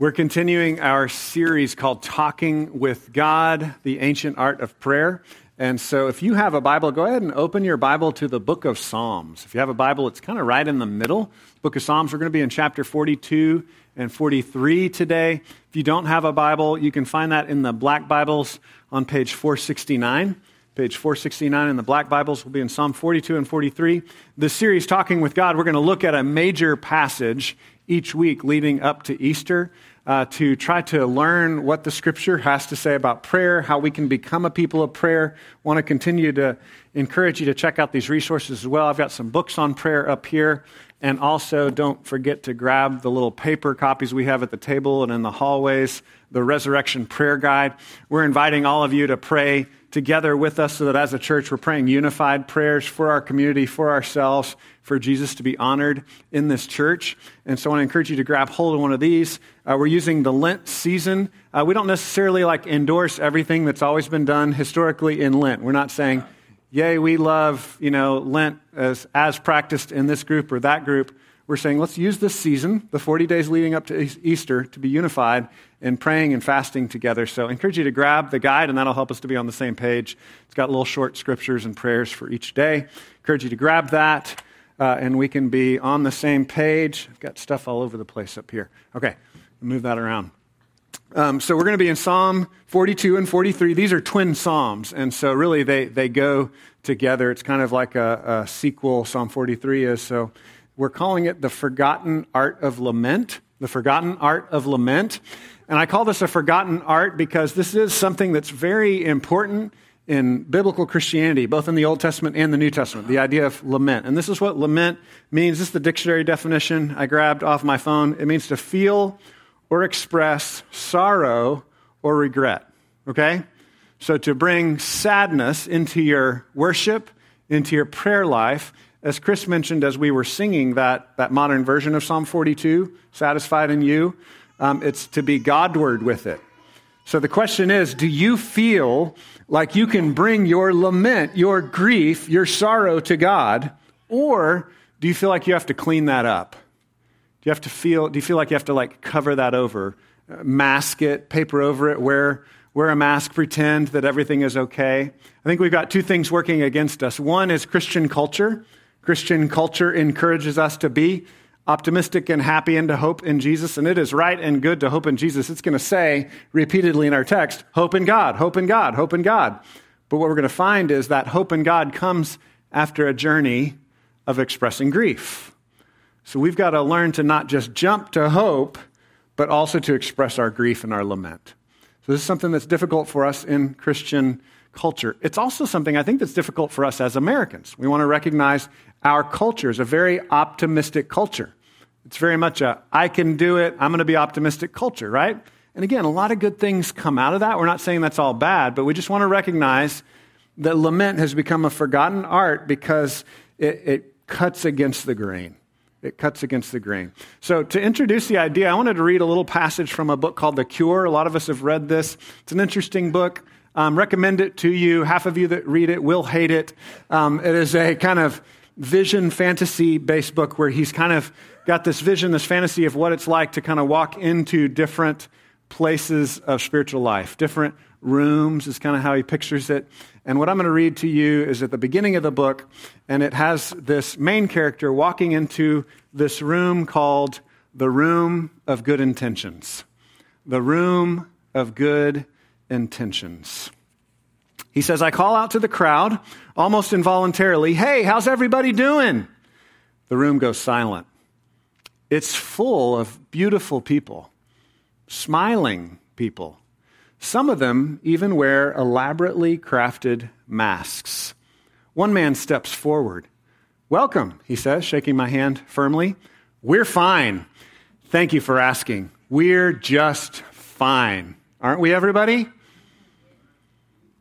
We're continuing our series called Talking with God, the Ancient Art of Prayer. And so, if you have a Bible, go ahead and open your Bible to the book of Psalms. If you have a Bible, it's kind of right in the middle. Book of Psalms, we're going to be in chapter 42 and 43 today. If you don't have a Bible, you can find that in the black Bibles on page 469. Page 469 in the black Bibles will be in Psalm 42 and 43. The series, Talking with God, we're going to look at a major passage each week leading up to Easter uh, to try to learn what the scripture has to say about prayer, how we can become a people of prayer. Want to continue to encourage you to check out these resources as well. I've got some books on prayer up here. And also, don't forget to grab the little paper copies we have at the table and in the hallways, the Resurrection Prayer Guide. We're inviting all of you to pray together with us so that as a church, we're praying unified prayers for our community, for ourselves, for Jesus to be honored in this church. And so I want to encourage you to grab hold of one of these. Uh, we're using the Lent season. Uh, we don't necessarily like endorse everything that's always been done historically in Lent. We're not saying, yay, we love, you know, Lent as, as practiced in this group or that group. We're saying, let's use this season, the 40 days leading up to Easter, to be unified in praying and fasting together. So I encourage you to grab the guide, and that'll help us to be on the same page. It's got little short scriptures and prayers for each day. Encourage you to grab that uh, and we can be on the same page. I've got stuff all over the place up here. Okay, move that around. Um, so we're going to be in Psalm 42 and 43. These are twin Psalms, and so really they, they go together. It's kind of like a, a sequel, Psalm 43 is. So we're calling it the forgotten art of lament. The forgotten art of lament. And I call this a forgotten art because this is something that's very important in biblical Christianity, both in the Old Testament and the New Testament, the idea of lament. And this is what lament means. This is the dictionary definition I grabbed off my phone. It means to feel or express sorrow or regret. Okay? So to bring sadness into your worship, into your prayer life, as Chris mentioned as we were singing that, that modern version of Psalm 42, Satisfied in You, um, it's to be Godward with it. So the question is do you feel like you can bring your lament, your grief, your sorrow to God? Or do you feel like you have to clean that up? Do you have to feel, do you feel like you have to like cover that over, uh, mask it, paper over it, wear, wear a mask, pretend that everything is okay? I think we've got two things working against us. One is Christian culture. Christian culture encourages us to be optimistic and happy and to hope in Jesus. And it is right and good to hope in Jesus. It's going to say repeatedly in our text, hope in God, hope in God, hope in God. But what we're going to find is that hope in God comes after a journey of expressing grief. So we've got to learn to not just jump to hope, but also to express our grief and our lament. So this is something that's difficult for us in Christian culture. It's also something I think that's difficult for us as Americans. We want to recognize our culture is a very optimistic culture. It's very much a I can do it, I'm going to be optimistic culture, right? And again, a lot of good things come out of that. We're not saying that's all bad, but we just want to recognize that lament has become a forgotten art because it, it cuts against the grain. It cuts against the grain. So, to introduce the idea, I wanted to read a little passage from a book called The Cure. A lot of us have read this. It's an interesting book. Um, recommend it to you. Half of you that read it will hate it. Um, it is a kind of vision fantasy based book where he's kind of got this vision, this fantasy of what it's like to kind of walk into different places of spiritual life, different rooms is kind of how he pictures it. And what I'm going to read to you is at the beginning of the book, and it has this main character walking into this room called the Room of Good Intentions. The Room of Good Intentions. He says, I call out to the crowd almost involuntarily, Hey, how's everybody doing? The room goes silent. It's full of beautiful people, smiling people. Some of them even wear elaborately crafted masks. One man steps forward. Welcome, he says, shaking my hand firmly. We're fine. Thank you for asking. We're just fine. Aren't we, everybody?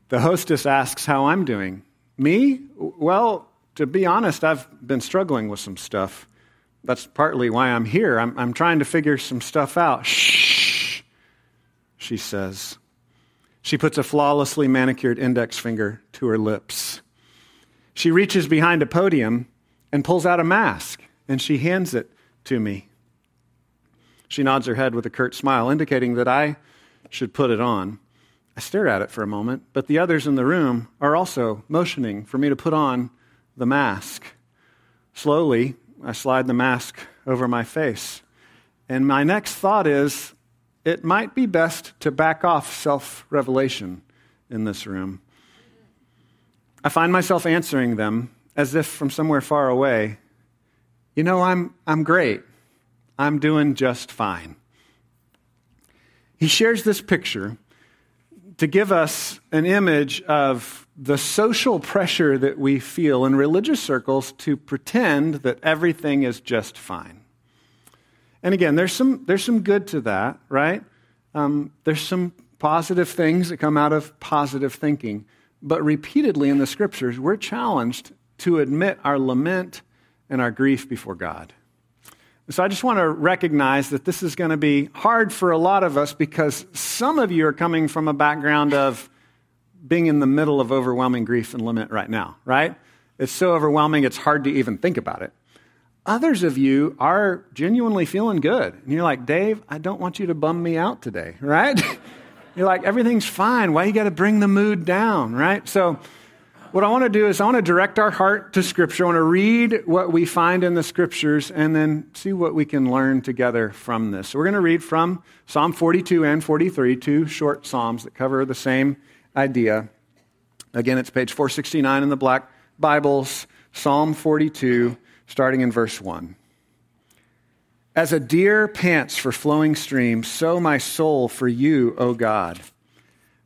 The hostess asks how I'm doing. Me? Well, to be honest, I've been struggling with some stuff. That's partly why I'm here. I'm, I'm trying to figure some stuff out. Shh, she says. She puts a flawlessly manicured index finger to her lips. She reaches behind a podium and pulls out a mask, and she hands it to me. She nods her head with a curt smile, indicating that I should put it on. I stare at it for a moment, but the others in the room are also motioning for me to put on the mask. Slowly, I slide the mask over my face. And my next thought is it might be best to back off self revelation in this room. I find myself answering them as if from somewhere far away. You know, I'm, I'm great. I'm doing just fine. He shares this picture to give us an image of the social pressure that we feel in religious circles to pretend that everything is just fine. And again, there's some, there's some good to that, right? Um, there's some positive things that come out of positive thinking. But repeatedly in the scriptures, we're challenged to admit our lament and our grief before God. So I just want to recognize that this is going to be hard for a lot of us because some of you are coming from a background of being in the middle of overwhelming grief and lament right now, right? It's so overwhelming it's hard to even think about it. Others of you are genuinely feeling good. And you're like, Dave, I don't want you to bum me out today, right? you're like, everything's fine. Why you got to bring the mood down, right? So, what I want to do is I want to direct our heart to Scripture. I want to read what we find in the Scriptures and then see what we can learn together from this. So, we're going to read from Psalm 42 and 43, two short Psalms that cover the same idea. Again, it's page 469 in the Black Bibles, Psalm 42 starting in verse 1. As a deer pants for flowing streams, so my soul for you, O God.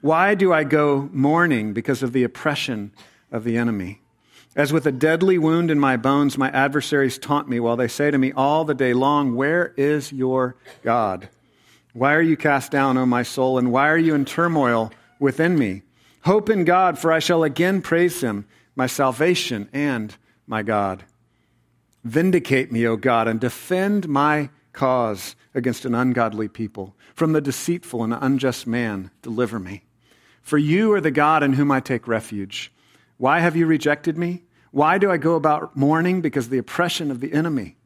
Why do I go mourning because of the oppression of the enemy? As with a deadly wound in my bones, my adversaries taunt me while they say to me all the day long, Where is your God? Why are you cast down, O my soul, and why are you in turmoil within me? Hope in God, for I shall again praise him, my salvation and my God. Vindicate me, O God, and defend my cause against an ungodly people. From the deceitful and unjust man, deliver me. For you are the God in whom I take refuge. Why have you rejected me? Why do I go about mourning? Because of the oppression of the enemy.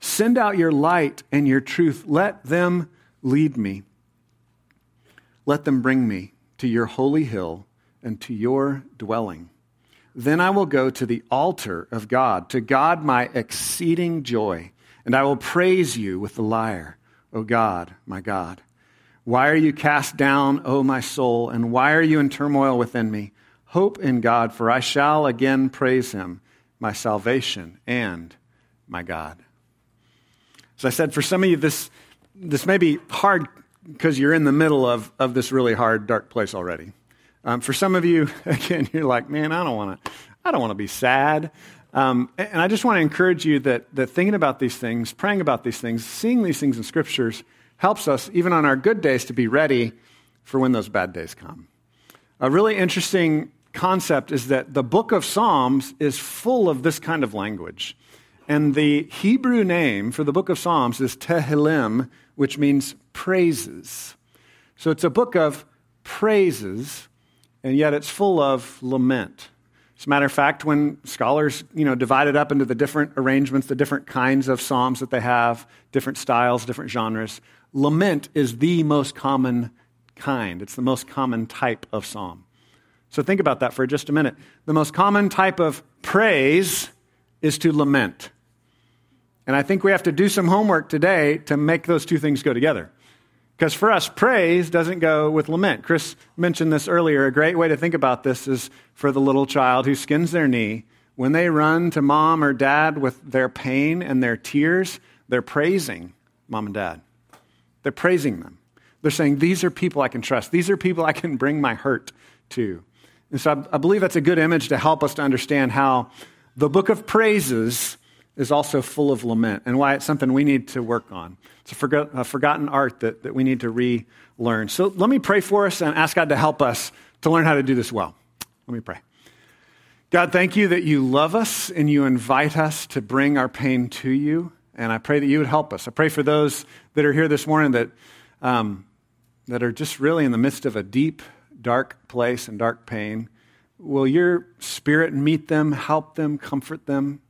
Send out your light and your truth. Let them lead me. Let them bring me to your holy hill and to your dwelling. Then I will go to the altar of God, to God my exceeding joy, and I will praise you with the lyre, O God, my God. Why are you cast down, O my soul, and why are you in turmoil within me? Hope in God, for I shall again praise him, my salvation and my God. As I said, for some of you, this, this may be hard because you're in the middle of, of this really hard, dark place already. Um, for some of you, again, you're like, man, I don't want to. I don't want to be sad. Um, and I just want to encourage you that, that thinking about these things, praying about these things, seeing these things in scriptures helps us, even on our good days, to be ready for when those bad days come. A really interesting concept is that the book of Psalms is full of this kind of language. And the Hebrew name for the book of Psalms is Tehillim, which means praises. So it's a book of praises and yet it's full of lament. As a matter of fact, when scholars you know, divide it up into the different arrangements, the different kinds of psalms that they have, different styles, different genres, lament is the most common kind. It's the most common type of psalm. So think about that for just a minute. The most common type of praise is to lament. And I think we have to do some homework today to make those two things go together. Because for us, praise doesn't go with lament. Chris mentioned this earlier. A great way to think about this is for the little child who skins their knee. When they run to mom or dad with their pain and their tears, they're praising mom and dad. They're praising them. They're saying, These are people I can trust. These are people I can bring my hurt to. And so I, I believe that's a good image to help us to understand how the book of praises is also full of lament and why it's something we need to work on. It's a, a forgotten art that, that we need to relearn. So let me pray for us and ask God to help us to learn how to do this well. Let me pray. God, thank you that you love us and you invite us to bring our pain to you. And I pray that you would help us. I pray for those that are here this morning that, um, that are just really in the midst of a deep, dark place and dark pain. Will your spirit meet them, help them, comfort them?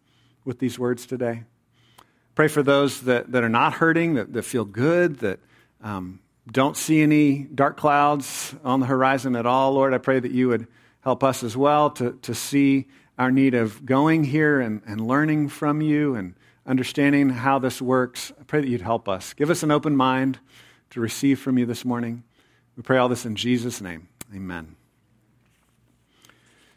with these words today. Pray for those that, that are not hurting, that, that feel good, that um, don't see any dark clouds on the horizon at all. Lord, I pray that you would help us as well to, to see our need of going here and, and learning from you and understanding how this works. I pray that you'd help us. Give us an open mind to receive from you this morning. We pray all this in Jesus' name. Amen.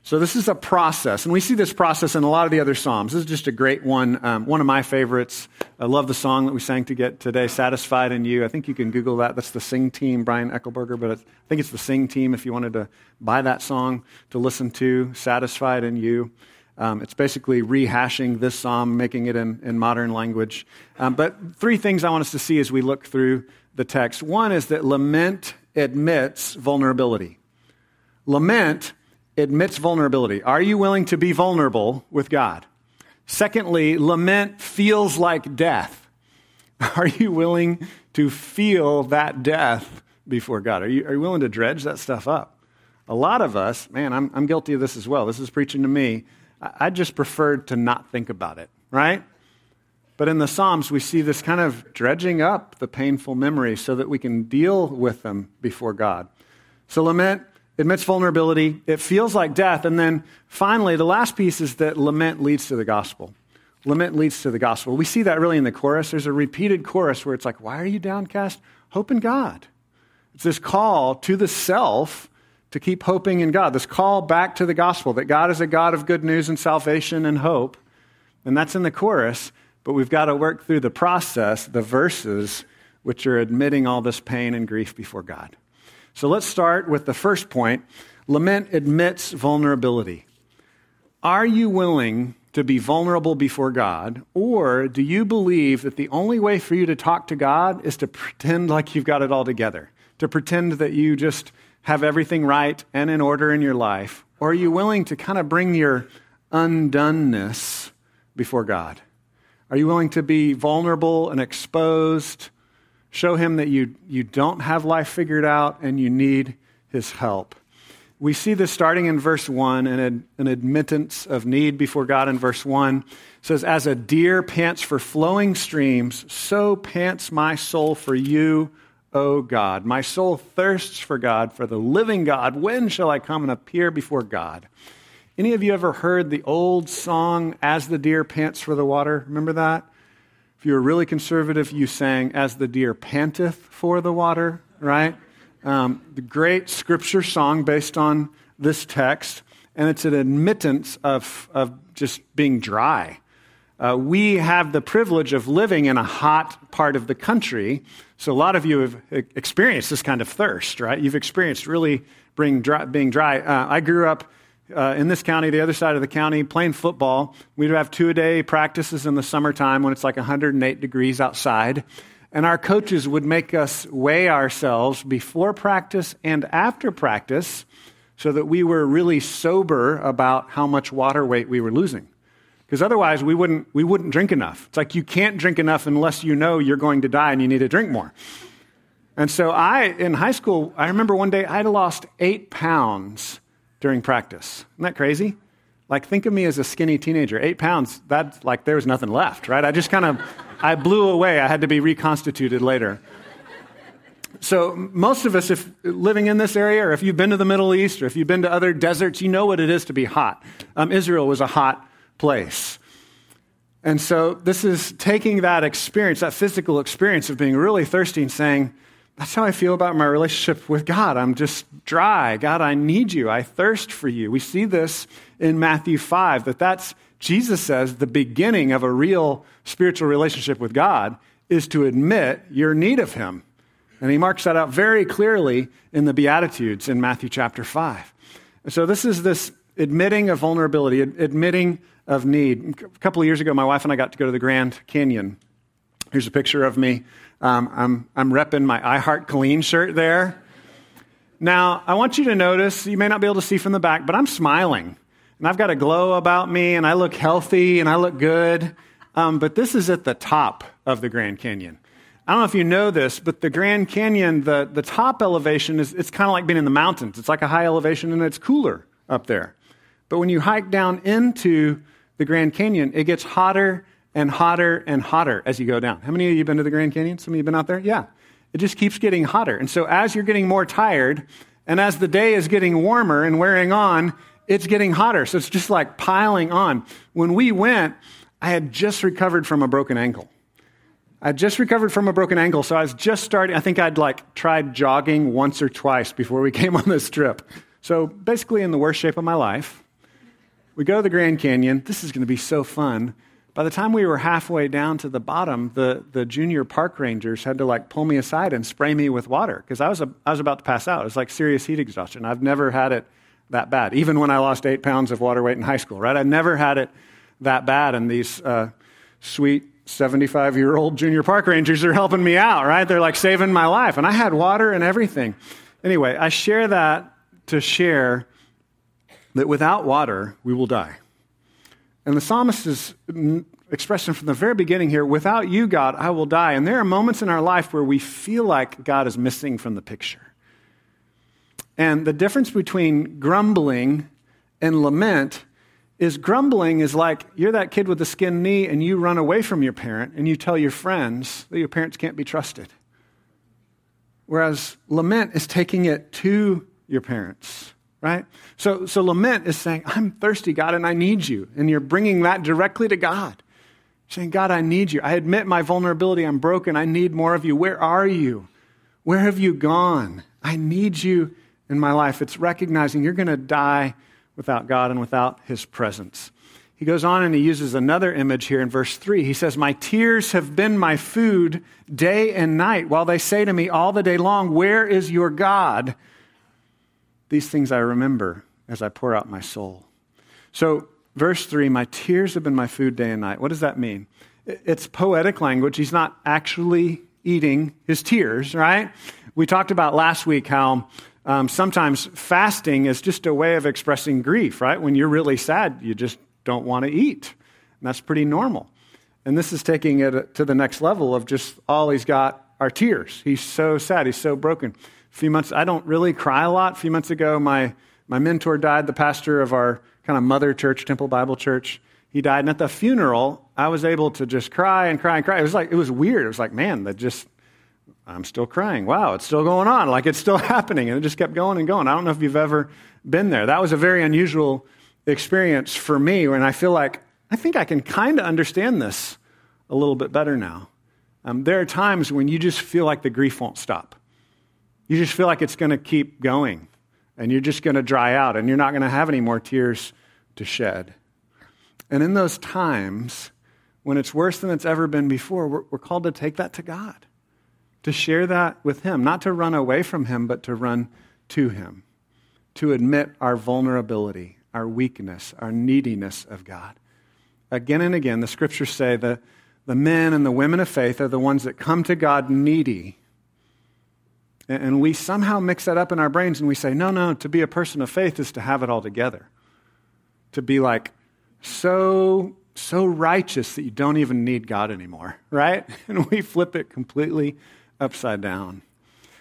So this is a process, and we see this process in a lot of the other psalms. This is just a great one, um, one of my favorites. I love the song that we sang to get today, "Satisfied in You." I think you can Google that. That's the Sing Team, Brian Eichelberger, but I think it's the Sing Team if you wanted to buy that song to listen to, "Satisfied in You." Um, it's basically rehashing this psalm, making it in, in modern language. Um, but three things I want us to see as we look through the text. One is that lament admits vulnerability. Lament admits vulnerability. Are you willing to be vulnerable with God? Secondly, lament feels like death. Are you willing to feel that death before God? Are you, are you willing to dredge that stuff up? A lot of us, man, I'm, I'm guilty of this as well. This is preaching to me. I, just preferred to not think about it, right? But in the Psalms, we see this kind of dredging up the painful memories so that we can deal with them before God. So lament admits vulnerability, it feels like death. And then finally, the last piece is that lament leads to the gospel. Lament leads to the gospel. We see that really in the chorus. There's a repeated chorus where it's like, Why are you downcast? Hope in God. It's this call to the self to keep hoping in God, this call back to the gospel that God is a God of good news and salvation and hope. And that's in the chorus, but we've got to work through the process, the verses, which are admitting all this pain and grief before God. So let's start with the first point lament admits vulnerability. Are you willing to be vulnerable before God, or do you believe that the only way for you to talk to God is to pretend like you've got it all together? To pretend that you just have everything right and in order in your life? Or are you willing to kind of bring your undoneness before God? Are you willing to be vulnerable and exposed Show him that you, you don't have life figured out and you need his help. We see this starting in verse 1, an, an admittance of need before God in verse 1. It says, As a deer pants for flowing streams, so pants my soul for you, O God. My soul thirsts for God, for the living God. When shall I come and appear before God? Any of you ever heard the old song, As the Deer Pants for the Water? Remember that? If you were really conservative, you sang, As the deer panteth for the water, right? Um, the great scripture song based on this text, and it's an admittance of, of just being dry. Uh, we have the privilege of living in a hot part of the country, so a lot of you have experienced this kind of thirst, right? You've experienced really being dry. Being dry. Uh, I grew up uh, in this county, the other side of the county, playing football. We'd have two a day practices in the summertime when it's like 108 degrees outside. And our coaches would make us weigh ourselves before practice and after practice so that we were really sober about how much water weight we were losing. Because otherwise, we wouldn't, we wouldn't drink enough. It's like you can't drink enough unless you know you're going to die and you need to drink more. And so, I, in high school, I remember one day I lost eight pounds during practice. Isn't that crazy? Like, think of me as a skinny teenager. Eight pounds, that's like there was nothing left, right? I just kind of, I blew away. I had to be reconstituted later. So, most of us, if living in this area, or if you've been to the Middle East, or if you've been to other deserts, you know what it is to be hot. Um, Israel was a hot place. And so, this is taking that experience, that physical experience of being really thirsty, and saying, That's how I feel about my relationship with God. I'm just dry. God, I need you. I thirst for you. We see this in Matthew 5 that that's, Jesus says, the beginning of a real spiritual relationship with God is to admit your need of Him. And he marks that out very clearly in the Beatitudes in Matthew chapter 5. And so this is this admitting of vulnerability, admitting of need. A couple of years ago, my wife and I got to go to the Grand Canyon. Here's a picture of me. Um, I'm, I'm repping my I Heart Killeen shirt there. Now, I want you to notice, you may not be able to see from the back, but I'm smiling. And I've got a glow about me, and I look healthy, and I look good. Um, but this is at the top of the Grand Canyon. I don't know if you know this, but the Grand Canyon, the, the top elevation is it's kind of like being in the mountains. It's like a high elevation and it's cooler up there. But when you hike down into the Grand Canyon, it gets hotter and hotter and hotter as you go down. How many of you have been to the Grand Canyon? Some of you have been out there? Yeah. It just keeps getting hotter. And so as you're getting more tired, and as the day is getting warmer and wearing on, it's getting hotter. So it's just like piling on. When we went, I had just recovered from a broken ankle. I just recovered from a broken ankle, so I was just starting. I think I'd like tried jogging once or twice before we came on this trip. So basically, in the worst shape of my life. We go to the Grand Canyon. This is going to be so fun. By the time we were halfway down to the bottom, the, the junior park rangers had to like pull me aside and spray me with water because I was, was about to pass out. It was like serious heat exhaustion. I've never had it that bad, even when I lost eight pounds of water weight in high school, right? I never had it that bad. And these uh, sweet 75 year old junior park rangers are helping me out, right? They're like saving my life. And I had water and everything. Anyway, I share that to share that without water, we will die. And the psalmist is expressing from the very beginning here without you, God, I will die. And there are moments in our life where we feel like God is missing from the picture. And the difference between grumbling and lament is grumbling is like you're that kid with the skin knee and you run away from your parent and you tell your friends that your parents can't be trusted. Whereas lament is taking it to your parents, right? So, so lament is saying, I'm thirsty, God, and I need you. And you're bringing that directly to God. Saying, God, I need you. I admit my vulnerability. I'm broken. I need more of you. Where are you? Where have you gone? I need you in my life. It's recognizing you're going to die without God and without his presence. He goes on and he uses another image here in verse 3. He says, My tears have been my food day and night, while they say to me all the day long, Where is your God? These things I remember as I pour out my soul. So, verse 3 My tears have been my food day and night. What does that mean? It's poetic language. He's not actually eating his tears, right? We talked about last week how um, sometimes fasting is just a way of expressing grief, right? When you're really sad, you just don't want to eat. And that's pretty normal. And this is taking it to the next level of just all he's got are tears. He's so sad. He's so broken. Few months, I don't really cry a lot. A few months ago, my, my mentor died, the pastor of our kind of mother church, Temple Bible Church. He died. And at the funeral, I was able to just cry and cry and cry. It was like, it was weird. It was like, man, that just, I'm still crying. Wow, it's still going on. Like it's still happening. And it just kept going and going. I don't know if you've ever been there. That was a very unusual experience for me. And I feel like I think I can kind of understand this a little bit better now. Um, there are times when you just feel like the grief won't stop. You just feel like it's going to keep going. And you're just going to dry out. And you're not going to have any more tears to shed. And in those times, when it's worse than it's ever been before, we're, we're called to take that to God to share that with Him, not to run away from Him, but to run to Him, to admit our vulnerability, our weakness, our neediness of God. Again and again, the scriptures say that the men and the women of faith are the ones that come to God needy. And we somehow mix that up in our brains and we say, no, no, to be a person of faith is to have it all together. To be like so, so righteous that you don't even need God anymore, right? And we flip it completely upside down.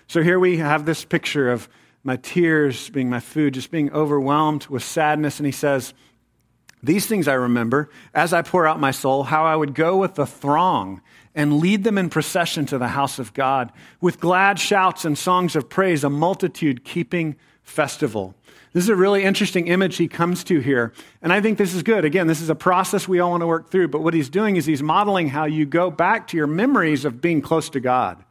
So here we have this picture of my tears being my food, just being overwhelmed with sadness. And he says, These things I remember as I pour out my soul, how I would go with the throng and lead them in procession to the house of God with glad shouts and songs of praise, a multitude keeping festival. This is a really interesting image he comes to here. And I think this is good. Again, this is a process we all want to work through. But what he's doing is he's modeling how you go back to your memories of being close to God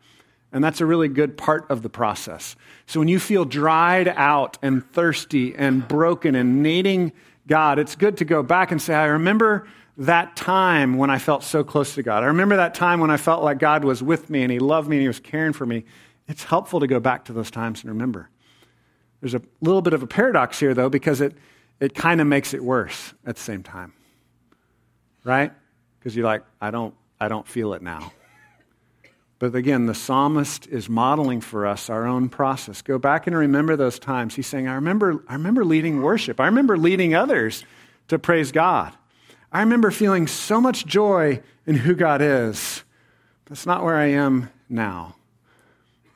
And that's a really good part of the process. So when you feel dried out and thirsty and broken and needing God, it's good to go back and say, I remember that time when I felt so close to God. I remember that time when I felt like God was with me and He loved me and He was caring for me. It's helpful to go back to those times and remember. There's a little bit of a paradox here, though, because it, it kind of makes it worse at the same time. Right? Because you're like, I don't, I don't feel it now. But again, the psalmist is modeling for us our own process. Go back and remember those times. He's saying, I remember, I remember leading worship. I remember leading others to praise God. I remember feeling so much joy in who God is. That's not where I am now.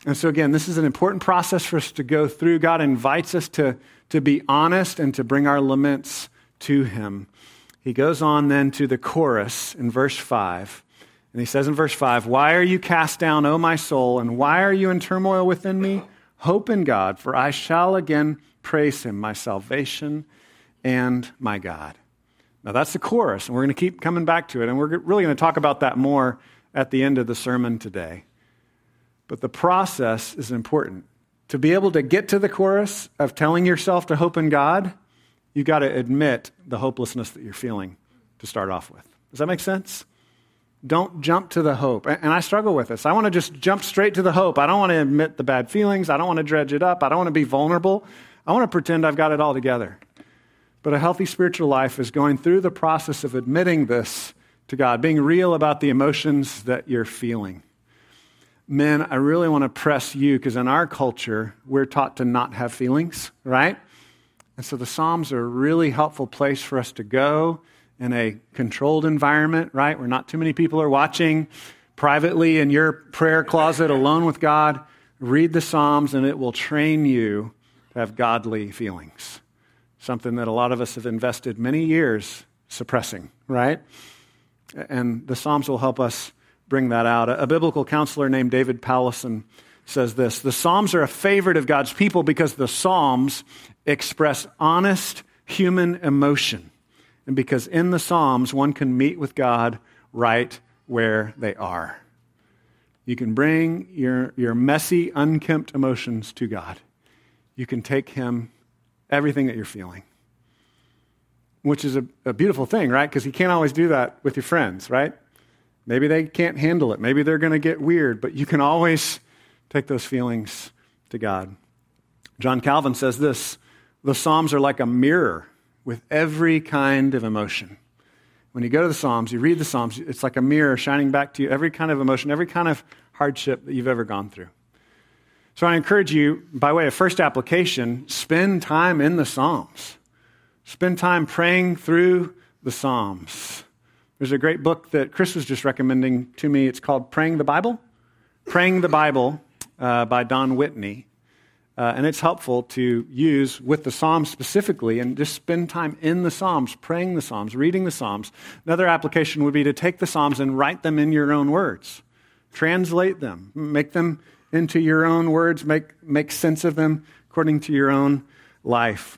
And so, again, this is an important process for us to go through. God invites us to, to be honest and to bring our laments to Him. He goes on then to the chorus in verse 5. And he says in verse 5, Why are you cast down, O my soul, and why are you in turmoil within me? Hope in God, for I shall again praise him, my salvation and my God. Now that's the chorus, and we're going to keep coming back to it, and we're really going to talk about that more at the end of the sermon today. But the process is important. To be able to get to the chorus of telling yourself to hope in God, you've got to admit the hopelessness that you're feeling to start off with. Does that make sense? Don't jump to the hope. And I struggle with this. I want to just jump straight to the hope. I don't want to admit the bad feelings. I don't want to dredge it up. I don't want to be vulnerable. I want to pretend I've got it all together. But a healthy spiritual life is going through the process of admitting this to God, being real about the emotions that you're feeling. Men, I really want to press you because in our culture, we're taught to not have feelings, right? And so the Psalms are a really helpful place for us to go in a controlled environment, right? Where not too many people are watching privately in your prayer closet alone with God. Read the Psalms, and it will train you to have godly feelings. Something that a lot of us have invested many years suppressing, right? And the Psalms will help us bring that out. A biblical counselor named David Powlison says this The Psalms are a favorite of God's people because the Psalms express honest human emotion and because in the Psalms, one can meet with God right where they are. You can bring your, your messy, unkempt emotions to God. You can take Him everything that you're feeling, which is a, a beautiful thing, right? Because you can't always do that with your friends, right? Maybe they can't handle it. Maybe they're going to get weird, but you can always take those feelings to God. John Calvin says this the Psalms are like a mirror with every kind of emotion. When you go to the Psalms, you read the Psalms, it's like a mirror shining back to you every kind of emotion, every kind of hardship that you've ever gone through. So I encourage you, by way of first application, spend time in the Psalms. Spend time praying through the Psalms. There's a great book that Chris was just recommending to me. It's called Praying the Bible. Praying the Bible uh, by Don Whitney. Uh, and it's helpful to use with the Psalms specifically and just spend time in the Psalms, praying the Psalms, reading the Psalms. Another application would be to take the Psalms and write them in your own words, translate them, make them into your own words, make, make sense of them according to your own life.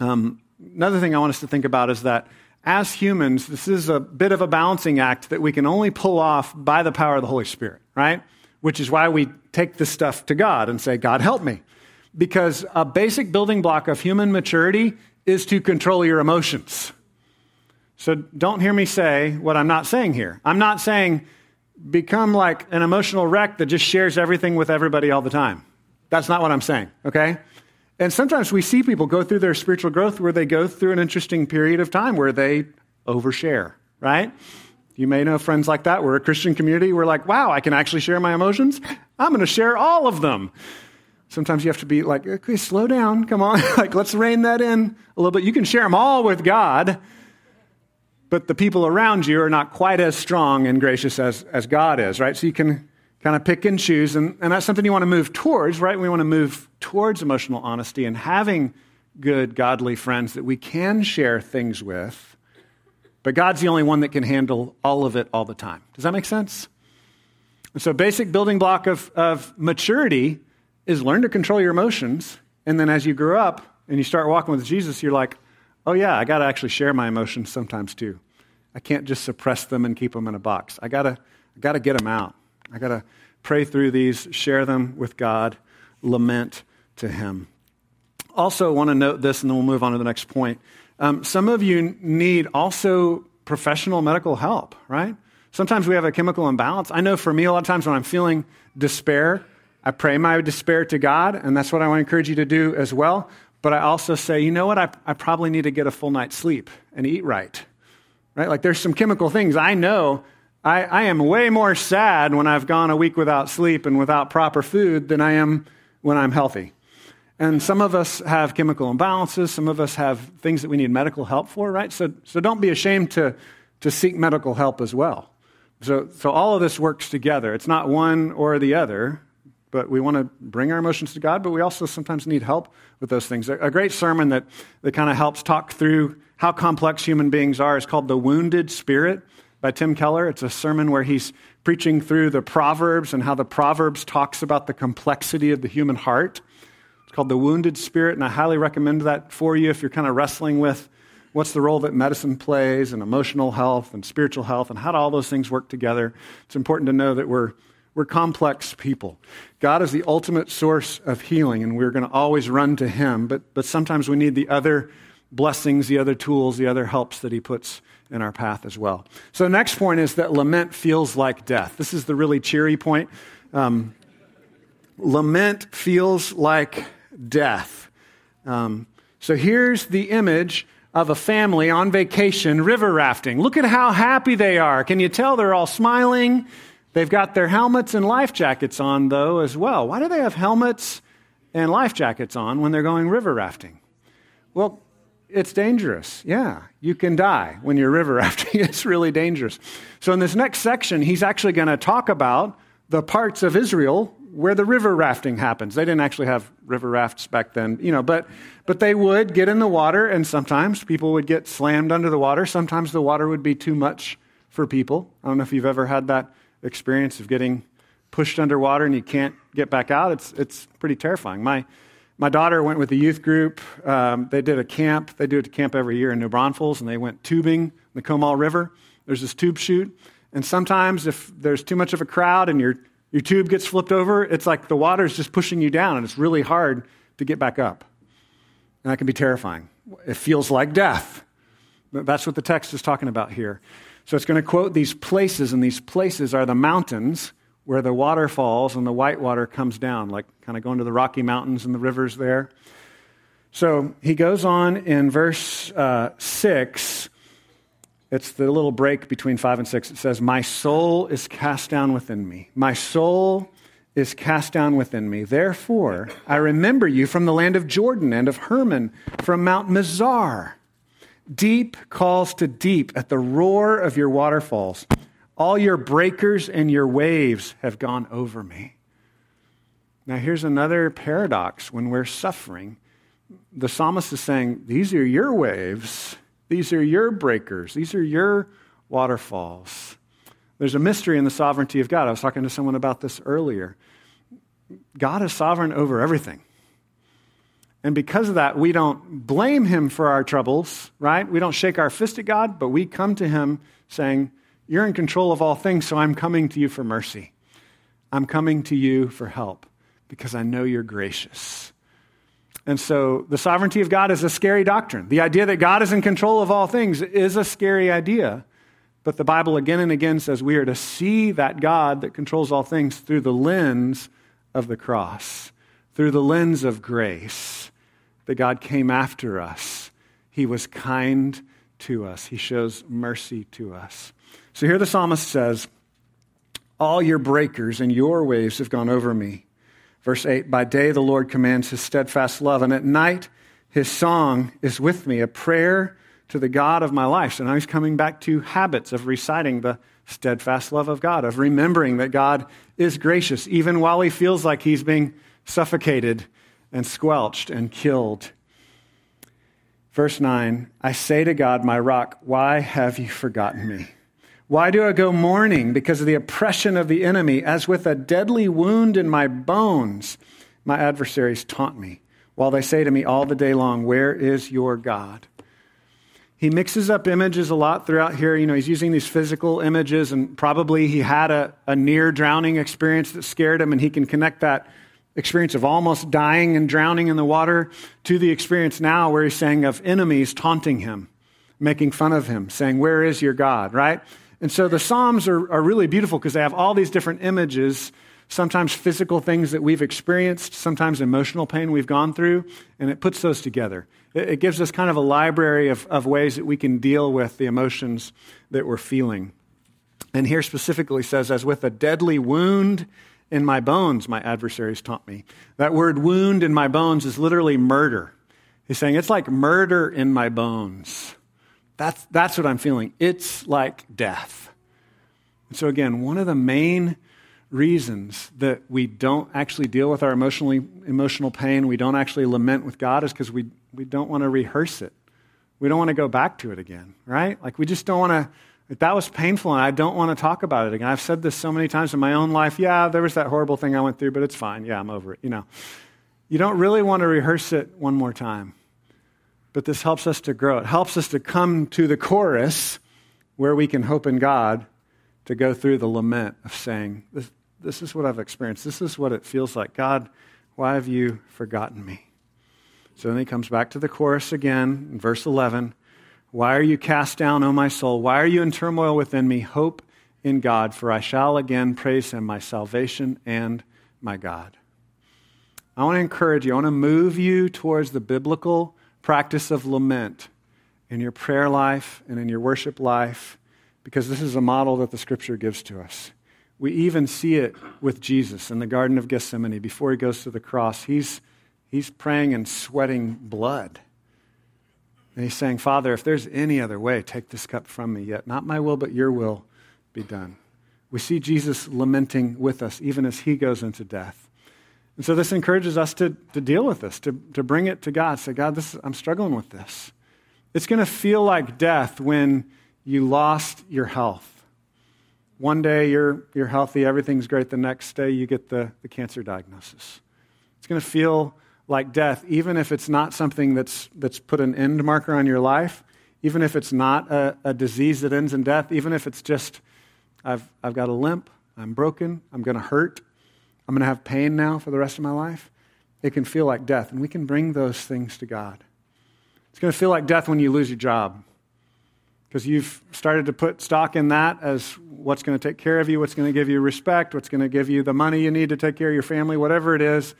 Um, another thing I want us to think about is that as humans, this is a bit of a balancing act that we can only pull off by the power of the Holy Spirit, right? which is why we take this stuff to God and say, God, help me. Because a basic building block of human maturity is to control your emotions. So don't hear me say what I'm not saying here. I'm not saying become like an emotional wreck that just shares everything with everybody all the time. That's not what I'm saying, okay? And sometimes we see people go through their spiritual growth where they go through an interesting period of time where they overshare, right? You may know friends like that. We're a Christian community. We're like, wow, I can actually share my emotions. I'm going to share all of them. Sometimes you have to be like, okay, slow down. Come on. like, let's rein that in a little bit. You can share them all with God, but the people around you are not quite as strong and gracious as, as God is, right? So you can kind of pick and choose. And, and that's something you want to move towards, right? We want to move towards emotional honesty and having good, godly friends that we can share things with but God's the only one that can handle all of it all the time. Does that make sense? And so, basic building block of, of maturity is learn to control your emotions. And then as you grow up and you start walking with Jesus, you're like, oh, yeah, I got to actually share my emotions sometimes too. I can't just suppress them and keep them in a box. I got to got to get them out. I got to pray through these, share them with God, lament to Him. Also, want to note this, and then we'll move on to the next point. Um, some of you need also professional medical help, right? Sometimes we have a chemical imbalance. I know for me, a lot of times when I'm feeling despair, I pray my despair to God, and that's what I want to encourage you to do as well. But I also say, you know what? I, I probably need to get a full night's sleep and eat right. Right? Like there's some chemical things I know. I, I am way more sad when I've gone a week without sleep and without proper food than I am when I'm healthy. And some of us have chemical imbalances. Some of us have things that we need medical help for, right? So, so don't be ashamed to, to seek medical help as well. So, so all of this works together. It's not one or the other, but we want to bring our emotions to God, but we also sometimes need help with those things. A great sermon that, that kind of helps talk through how complex human beings are is called The Wounded Spirit by Tim Keller. It's a sermon where he's preaching through the Proverbs and how the Proverbs talks about the complexity of the human heart. It's called The Wounded Spirit, and I highly recommend that for you if you're kind of wrestling with what's the role that medicine plays and emotional health and spiritual health and how do all those things work together. It's important to know that we're, we're complex people. God is the ultimate source of healing, and we're going to always run to Him, but, but sometimes we need the other blessings, the other tools, the other helps that He puts in our path as well. So the next point is that lament feels like death. This is the really cheery point. Um, lament feels like death. Um, so here's the image of a family on vacation river rafting. Look at how happy they are. Can you tell they're all smiling? They've got their helmets and life jackets on, though, as well. Why do they have helmets and life jackets on when they're going river rafting? Well, it's dangerous. Yeah, you can die when you're river rafting. it's really dangerous. So, in this next section, he's actually going to talk about the parts of Israel where the river rafting happens. They didn't actually have river rafts back then, you know, but, but they would get in the water, and sometimes people would get slammed under the water. Sometimes the water would be too much for people. I don't know if you've ever had that experience of getting pushed underwater and you can't get back out. It's, it's pretty terrifying. My, my daughter went with the youth group. Um, they did a camp. They do a camp every year in New Braunfels, and they went tubing the Comal River. There's this tube chute. And sometimes, if there's too much of a crowd and you're your tube gets flipped over, it's like the water is just pushing you down, and it's really hard to get back up. And that can be terrifying. It feels like death. That's what the text is talking about here. So it's going to quote these places, and these places are the mountains where the water falls and the white water comes down, like kind of going to the Rocky Mountains and the rivers there. So he goes on in verse uh, 6 it's the little break between five and six. It says, My soul is cast down within me. My soul is cast down within me. Therefore, I remember you from the land of Jordan and of Hermon, from Mount Mizar. Deep calls to deep at the roar of your waterfalls. All your breakers and your waves have gone over me. Now, here's another paradox when we're suffering. The psalmist is saying, These are your waves these are your breakers, these are your waterfalls. There's a mystery in the sovereignty of God. I was talking to someone about this earlier. God is sovereign over everything. And because of that, we don't blame him for our troubles, right? We don't shake our fist at God, but we come to him saying, You're in control of all things, so I'm coming to you for mercy. I'm coming to you for help because I know you're gracious. And so the sovereignty of God is a scary doctrine. The idea that God is in control of all things is a scary idea. But the Bible again and again says we are to see that God that controls all things through the lens of the cross, through the lens of grace. That God came after us, He was kind to us, He shows mercy to us. So here the psalmist says, All your breakers and your waves have gone over me. Verse 8 By day the Lord commands his steadfast love, and at night his song is with me, a prayer to the God of my life. So now he's coming back to habits of reciting the steadfast love of God, of remembering that God is gracious, even while he feels like he's being suffocated and squelched and killed. Verse 9 I say to God, my rock, why have you forgotten me? Why do I go mourning? Because of the oppression of the enemy. As with a deadly wound in my bones, my adversaries taunt me, while they say to me all the day long, Where is your God? he mixes up images a lot throughout here. You know, he's using these physical images, and probably he had a, a near drowning experience that scared him, and he can connect that experience of almost dying and drowning in the water to the experience now where he's saying of enemies taunting him, making fun of him, saying, Where is your God, right? And so the Psalms are, are really beautiful because they have all these different images, sometimes physical things that we've experienced, sometimes emotional pain we've gone through, and it puts those together. It, it gives us kind of a library of, of ways that we can deal with the emotions that we're feeling. And here specifically says, as with a deadly wound in my bones, my adversaries taught me. That word wound in my bones is literally murder. He's saying it's like murder in my bones. That's, that's what I'm feeling. It's like death. And so, again, one of the main reasons that we don't actually deal with our emotionally, emotional pain, we don't actually lament with God, is because we, we don't want to rehearse it. We don't want to go back to it again, right? Like, we just don't want to that was painful and I don't want to talk about it again. I've said this so many times in my own life. Yeah, there was that horrible thing I went through, but it's fine. Yeah, I'm over it. You know, you don't really want to rehearse it one more time. But this helps us to grow. It helps us to come to the chorus where we can hope in God to go through the lament of saying, This, this is what I've experienced. This is what it feels like. God, why have you forgotten me? So then he comes back to the chorus again in verse 11. Why are you cast down, O my soul? Why are you in turmoil within me? Hope in God, for I shall again praise him, my salvation and my God. I want to encourage you, I want to move you towards the biblical practice of lament in your prayer life and in your worship life, because this is a model that the scripture gives to us. We even see it with Jesus in the Garden of Gethsemane before he goes to the cross. He's, he's praying and sweating blood and he's saying, Father, if there's any other way, take this cup from me, yet not my will, but your will be done. We see Jesus lamenting with us, even as he goes into death. And so this encourages us to, to deal with this, to, to bring it to God. Say, God, this, I'm struggling with this. It's going to feel like death when you lost your health. One day you're, you're healthy, everything's great. The next day you get the, the cancer diagnosis. It's going to feel like death, even if it's not something that's, that's put an end marker on your life, even if it's not a, a disease that ends in death, even if it's just, I've, I've got a limp, I'm broken, I'm going to hurt, I'm going to have pain now for the rest of my life, it can feel like death. And we can bring those things to God. It's going to feel like death when you lose your job because you've started to put stock in that as what's going to take care of you, what's going to give you respect, what's going to give you the money you need to take care of your family, whatever it is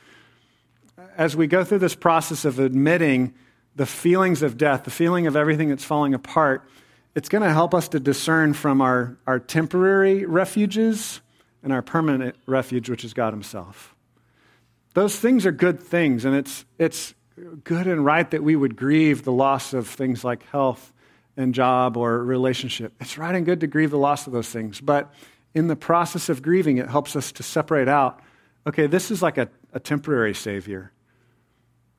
as we go through this process of admitting the feelings of death, the feeling of everything that's falling apart, it's going to help us to discern from our, our temporary refuges and our permanent refuge, which is God Himself. Those things are good things, and it's, it's good and right that we would grieve the loss of things like health and job or relationship. It's right and good to grieve the loss of those things, but in the process of grieving, it helps us to separate out okay, this is like a, a temporary Savior.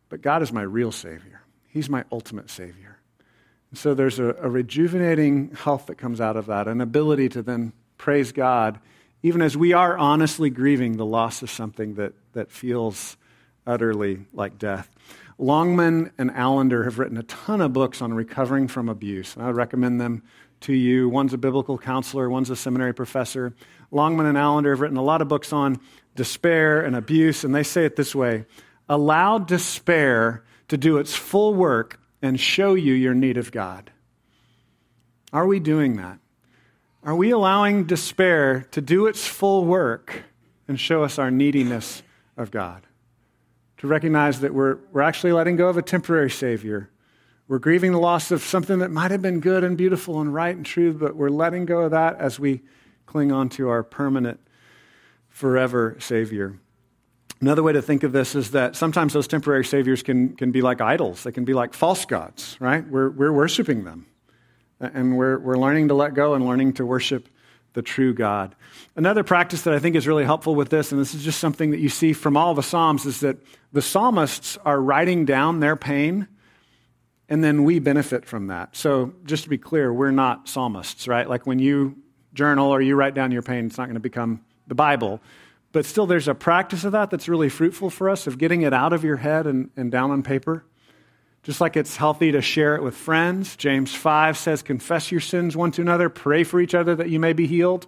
But God is my real Savior, He's my ultimate Savior. And so there's a, a rejuvenating health that comes out of that, an ability to then praise God, even as we are honestly grieving the loss of something that, that feels utterly like death. Longman and Allender have written a ton of books on recovering from abuse, and I would recommend them to you. One's a biblical counselor, one's a seminary professor. Longman and Allender have written a lot of books on despair and abuse, and they say it this way Allow despair to do its full work and show you your need of God. Are we doing that? Are we allowing despair to do its full work and show us our neediness of God? To recognize that we're, we're actually letting go of a temporary Savior. We're grieving the loss of something that might have been good and beautiful and right and true, but we're letting go of that as we cling on to our permanent, forever Savior. Another way to think of this is that sometimes those temporary saviors can, can be like idols. They can be like false gods, right? We're, we're worshiping them. And we're, we're learning to let go and learning to worship the true God. Another practice that I think is really helpful with this, and this is just something that you see from all the Psalms, is that the psalmists are writing down their pain, and then we benefit from that. So just to be clear, we're not psalmists, right? Like when you journal or you write down your pain, it's not going to become the Bible. But still, there's a practice of that that's really fruitful for us, of getting it out of your head and, and down on paper. Just like it's healthy to share it with friends. James 5 says, Confess your sins one to another, pray for each other that you may be healed.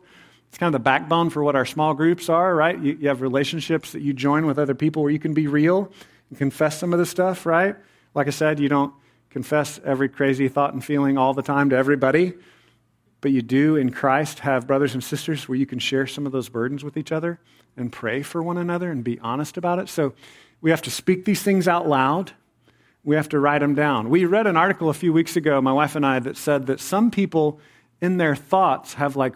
It's kind of the backbone for what our small groups are, right? You, you have relationships that you join with other people where you can be real and confess some of the stuff, right? Like I said, you don't confess every crazy thought and feeling all the time to everybody, but you do in Christ have brothers and sisters where you can share some of those burdens with each other and pray for one another and be honest about it. So we have to speak these things out loud we have to write them down. We read an article a few weeks ago, my wife and I, that said that some people in their thoughts have like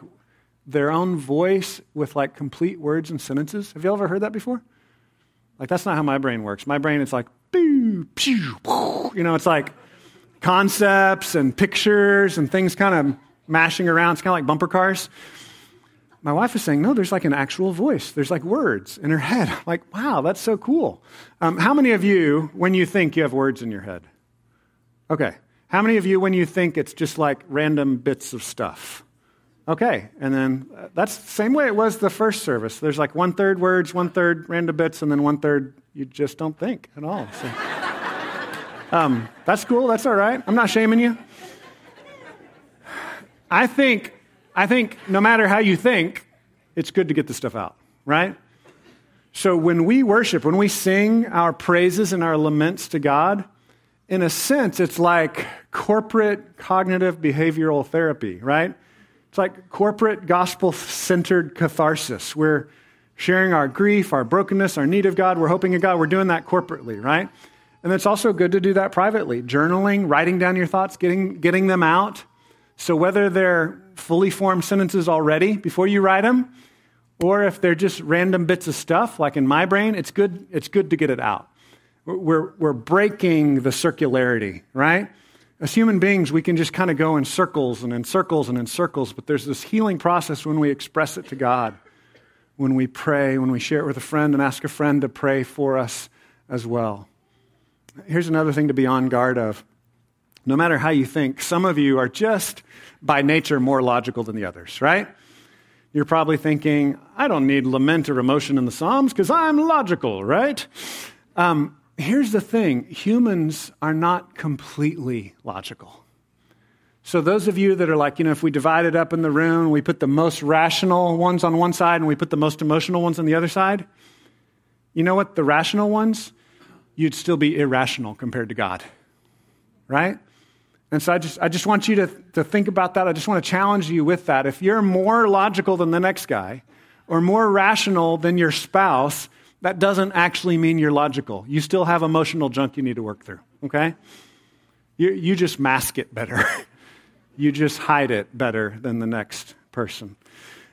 their own voice with like complete words and sentences. Have you ever heard that before? Like, that's not how my brain works. My brain is like, pew, pew, you know, it's like concepts and pictures and things kind of mashing around. It's kind of like bumper cars my wife is saying, no, there's like an actual voice. There's like words in her head. like, wow, that's so cool. Um, how many of you, when you think you have words in your head? Okay. How many of you, when you think it's just like random bits of stuff? Okay. And then uh, that's the same way it was the first service. There's like one third words, one third random bits, and then one third you just don't think at all. So, um, that's cool. That's all right. I'm not shaming you. I think I think no matter how you think, it's good to get the stuff out, right? So when we worship, when we sing our praises and our laments to God, in a sense, it's like corporate cognitive behavioral therapy, right? It's like corporate gospel centered catharsis. We're sharing our grief, our brokenness, our need of God. We're hoping in God. We're doing that corporately, right? And it's also good to do that privately. Journaling, writing down your thoughts, getting, getting them out. So whether they're fully formed sentences already before you write them, or if they're just random bits of stuff, like in my brain, it's good, it's good to get it out. We're, we're breaking the circularity, right? As human beings, we can just kind of go in circles and in circles and in circles, but there's this healing process when we express it to God, when we pray, when we share it with a friend and ask a friend to pray for us as well. Here's another thing to be on guard of. No matter how you think, some of you are just by nature more logical than the others, right? You're probably thinking, I don't need lament or emotion in the Psalms because I'm logical, right? Um, here's the thing humans are not completely logical. So, those of you that are like, you know, if we divide it up in the room, we put the most rational ones on one side and we put the most emotional ones on the other side, you know what? The rational ones, you'd still be irrational compared to God, right? And so I just, I just want you to, to think about that. I just want to challenge you with that. If you're more logical than the next guy or more rational than your spouse, that doesn't actually mean you're logical. You still have emotional junk you need to work through, okay? You, you just mask it better. you just hide it better than the next person.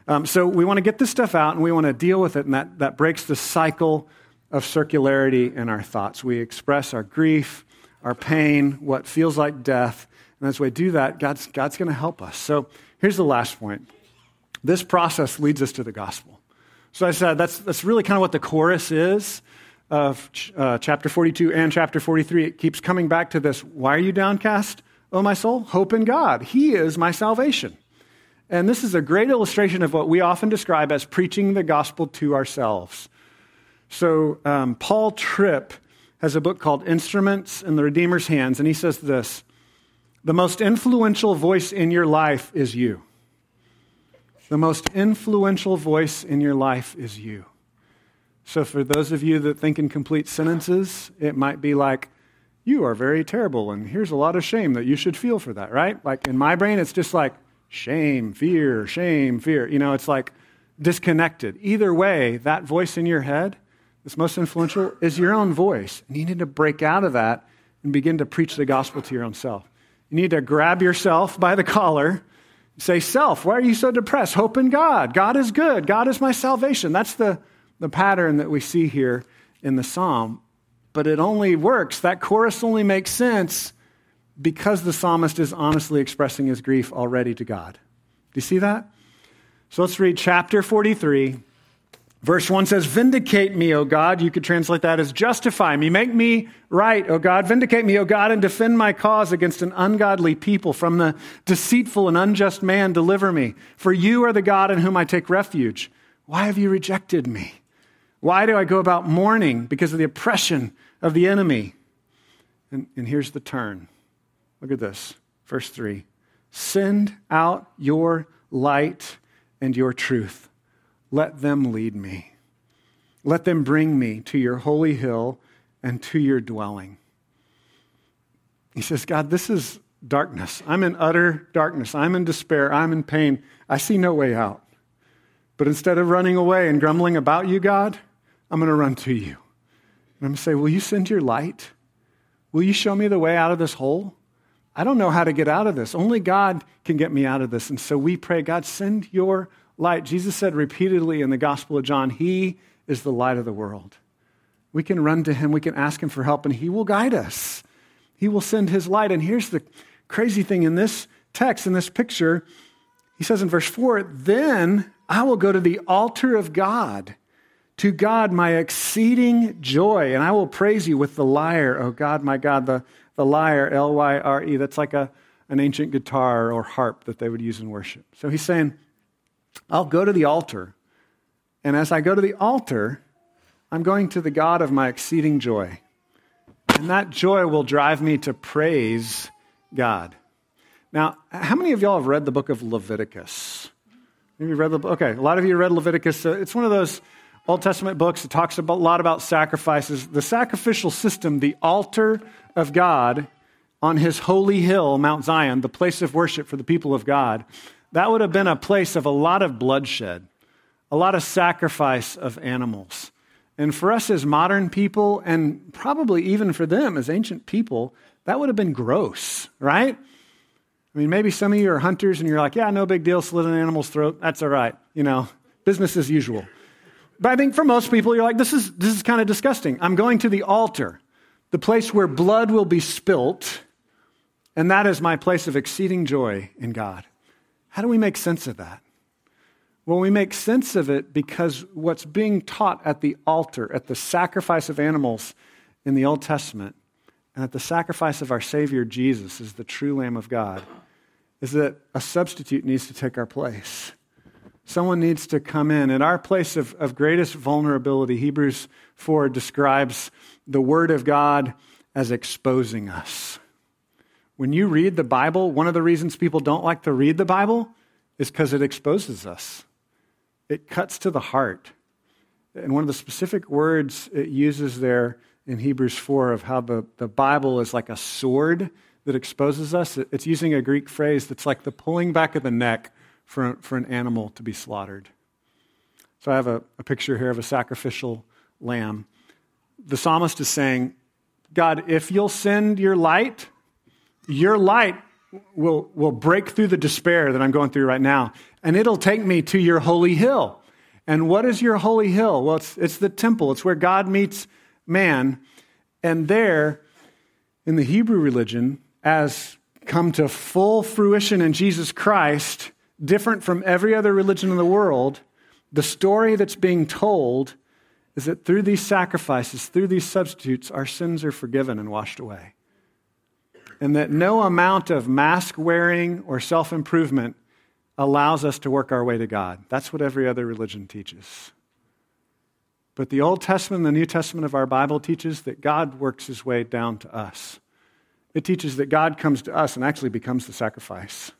Um, so we want to get this stuff out and we want to deal with it, and that, that breaks the cycle of circularity in our thoughts. We express our grief, our pain, what feels like death, and as we do that, God's, God's going to help us. So here's the last point. This process leads us to the gospel. So I said that's, that's really kind of what the chorus is of uh, chapter 42 and chapter 43. It keeps coming back to this Why are you downcast, O my soul? Hope in God. He is my salvation. And this is a great illustration of what we often describe as preaching the gospel to ourselves. So um, Paul Tripp has a book called Instruments in the Redeemer's Hands, and he says this the most influential voice in your life is you. The most influential voice in your life is you. So, for those of you that think in complete sentences, it might be like, You are very terrible, and here's a lot of shame that you should feel for that, right? Like in my brain, it's just like shame, fear, shame, fear. You know, it's like disconnected. Either way, that voice in your head, that's most influential, is your own voice. And you need to break out of that and begin to preach the gospel to your own self. You need to grab yourself by the collar. Say, Self, why are you so depressed? Hope in God. God is good. God is my salvation. That's the, the pattern that we see here in the psalm. But it only works, that chorus only makes sense because the psalmist is honestly expressing his grief already to God. Do you see that? So let's read chapter 43, Verse 1 says, Vindicate me, O God. You could translate that as justify me. Make me right, O God. Vindicate me, O God, and defend my cause against an ungodly people. From the deceitful and unjust man, deliver me. For you are the God in whom I take refuge. Why have you rejected me? Why do I go about mourning because of the oppression of the enemy? And, and here's the turn. Look at this. Verse 3 Send out your light and your truth. Let them lead me. Let them bring me to your holy hill and to your dwelling. He says, God, this is darkness. I'm in utter darkness. I'm in despair. I'm in pain. I see no way out. But instead of running away and grumbling about you, God, I'm going to run to you. And I'm going to say, Will you send your light? Will you show me the way out of this hole? I don't know how to get out of this. Only God can get me out of this. And so we pray, God, send your light. Jesus said repeatedly in the Gospel of John, He is the light of the world. We can run to Him, we can ask Him for help, and He will guide us. He will send His light. And here's the crazy thing in this text, in this picture, He says in verse 4 Then I will go to the altar of God to God, my exceeding joy, and I will praise you with the lyre, oh God, my God, the, the lyre, L Y R E. That's like a, an ancient guitar or harp that they would use in worship. So he's saying, I'll go to the altar. And as I go to the altar, I'm going to the God of my exceeding joy. And that joy will drive me to praise God. Now, how many of y'all have read the book of Leviticus? Maybe read the. Okay, a lot of you read Leviticus. It's one of those Old Testament books. that talks a lot about sacrifices. The sacrificial system, the altar of God on his holy hill, Mount Zion, the place of worship for the people of God, that would have been a place of a lot of bloodshed, a lot of sacrifice of animals. And for us as modern people, and probably even for them as ancient people, that would have been gross, right? I mean, maybe some of you are hunters and you're like, yeah, no big deal, slit an animal's throat. That's all right. You know, business as usual. But I think for most people, you're like, this is, this is kind of disgusting. I'm going to the altar, the place where blood will be spilt, and that is my place of exceeding joy in God. How do we make sense of that? Well, we make sense of it because what's being taught at the altar, at the sacrifice of animals in the Old Testament, and at the sacrifice of our Savior Jesus as the true Lamb of God, is that a substitute needs to take our place. Someone needs to come in. In our place of, of greatest vulnerability, Hebrews 4 describes the Word of God as exposing us. When you read the Bible, one of the reasons people don't like to read the Bible is because it exposes us. It cuts to the heart. And one of the specific words it uses there in Hebrews 4 of how the, the Bible is like a sword that exposes us, it's using a Greek phrase that's like the pulling back of the neck for, for an animal to be slaughtered. So I have a, a picture here of a sacrificial lamb. The psalmist is saying, God, if you'll send your light, your light will, will break through the despair that I'm going through right now, and it'll take me to your holy hill. And what is your holy hill? Well, it's, it's the temple, it's where God meets man. And there, in the Hebrew religion, as come to full fruition in Jesus Christ, different from every other religion in the world, the story that's being told is that through these sacrifices, through these substitutes, our sins are forgiven and washed away. And that no amount of mask wearing or self improvement allows us to work our way to God. That's what every other religion teaches. But the Old Testament and the New Testament of our Bible teaches that God works his way down to us. It teaches that God comes to us and actually becomes the sacrifice.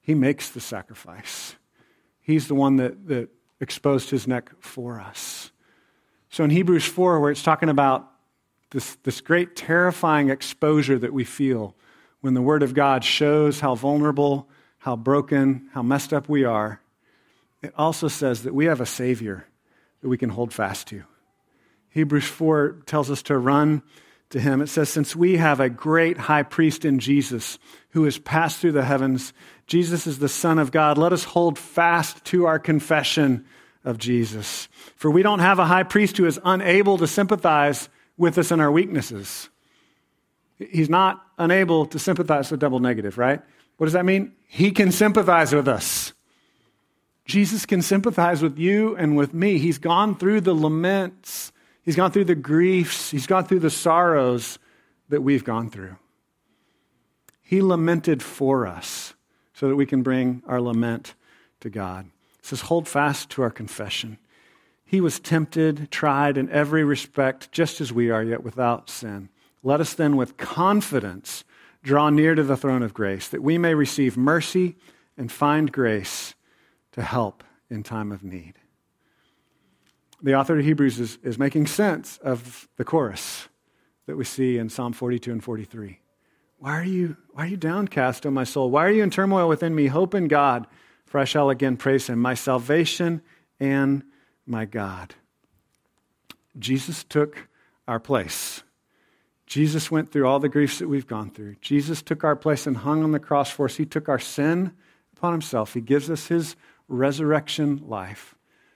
He makes the sacrifice. He's the one that, that exposed his neck for us. So in Hebrews 4, where it's talking about this, this great terrifying exposure that we feel when the Word of God shows how vulnerable, how broken, how messed up we are, it also says that we have a Savior that we can hold fast to. Hebrews 4 tells us to run to him. It says, Since we have a great high priest in Jesus who has passed through the heavens, Jesus is the Son of God. Let us hold fast to our confession of Jesus. For we don't have a high priest who is unable to sympathize with us in our weaknesses. He's not unable to sympathize with double negative, right? What does that mean? He can sympathize with us. Jesus can sympathize with you and with me. He's gone through the laments He's gone through the griefs, he's gone through the sorrows that we've gone through. He lamented for us so that we can bring our lament to God. It says, Hold fast to our confession. He was tempted, tried in every respect, just as we are, yet without sin. Let us then with confidence draw near to the throne of grace, that we may receive mercy and find grace to help in time of need. The author of Hebrews is, is making sense of the chorus that we see in Psalm 42 and 43. Why are you, why are you downcast, O my soul? Why are you in turmoil within me? Hope in God, for I shall again praise him, my salvation and my God. Jesus took our place. Jesus went through all the griefs that we've gone through. Jesus took our place and hung on the cross for us. He took our sin upon himself. He gives us his resurrection life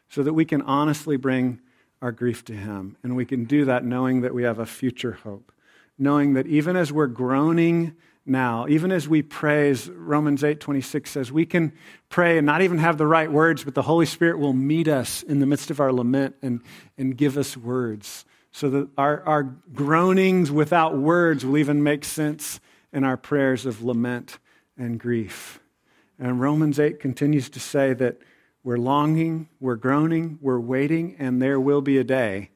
so that we can honestly bring our grief to him. And we can do that knowing that we have a future hope knowing that even as we're groaning now, even as we pray, as Romans 8 26 says, we can pray and not even have the right words, but the Holy Spirit will meet us in the midst of our lament and, and give us words. So that our, our groanings without words will even make sense in our prayers of lament and grief. And Romans 8 continues to say that we're longing, we're groaning, we're waiting, and there will be a day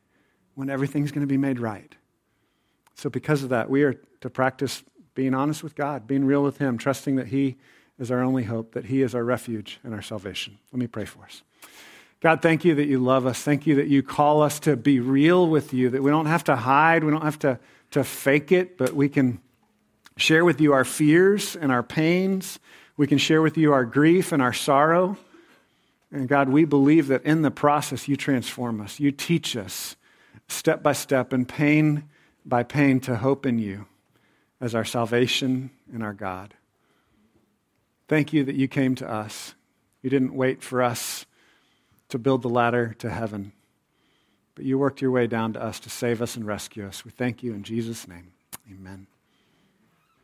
when everything's going to be made right. So, because of that, we are to practice being honest with God, being real with Him, trusting that He is our only hope, that He is our refuge and our salvation. Let me pray for us. God, thank you that you love us. Thank you that you call us to be real with you, that we don't have to hide, we don't have to, to fake it, but we can share with you our fears and our pains. We can share with you our grief and our sorrow. And God, we believe that in the process you transform us, you teach us step by step and pain by pain to hope in you as our salvation and our God. Thank you that you came to us. You didn't wait for us to build the ladder to heaven, but you worked your way down to us to save us and rescue us. We thank you in Jesus' name. Amen.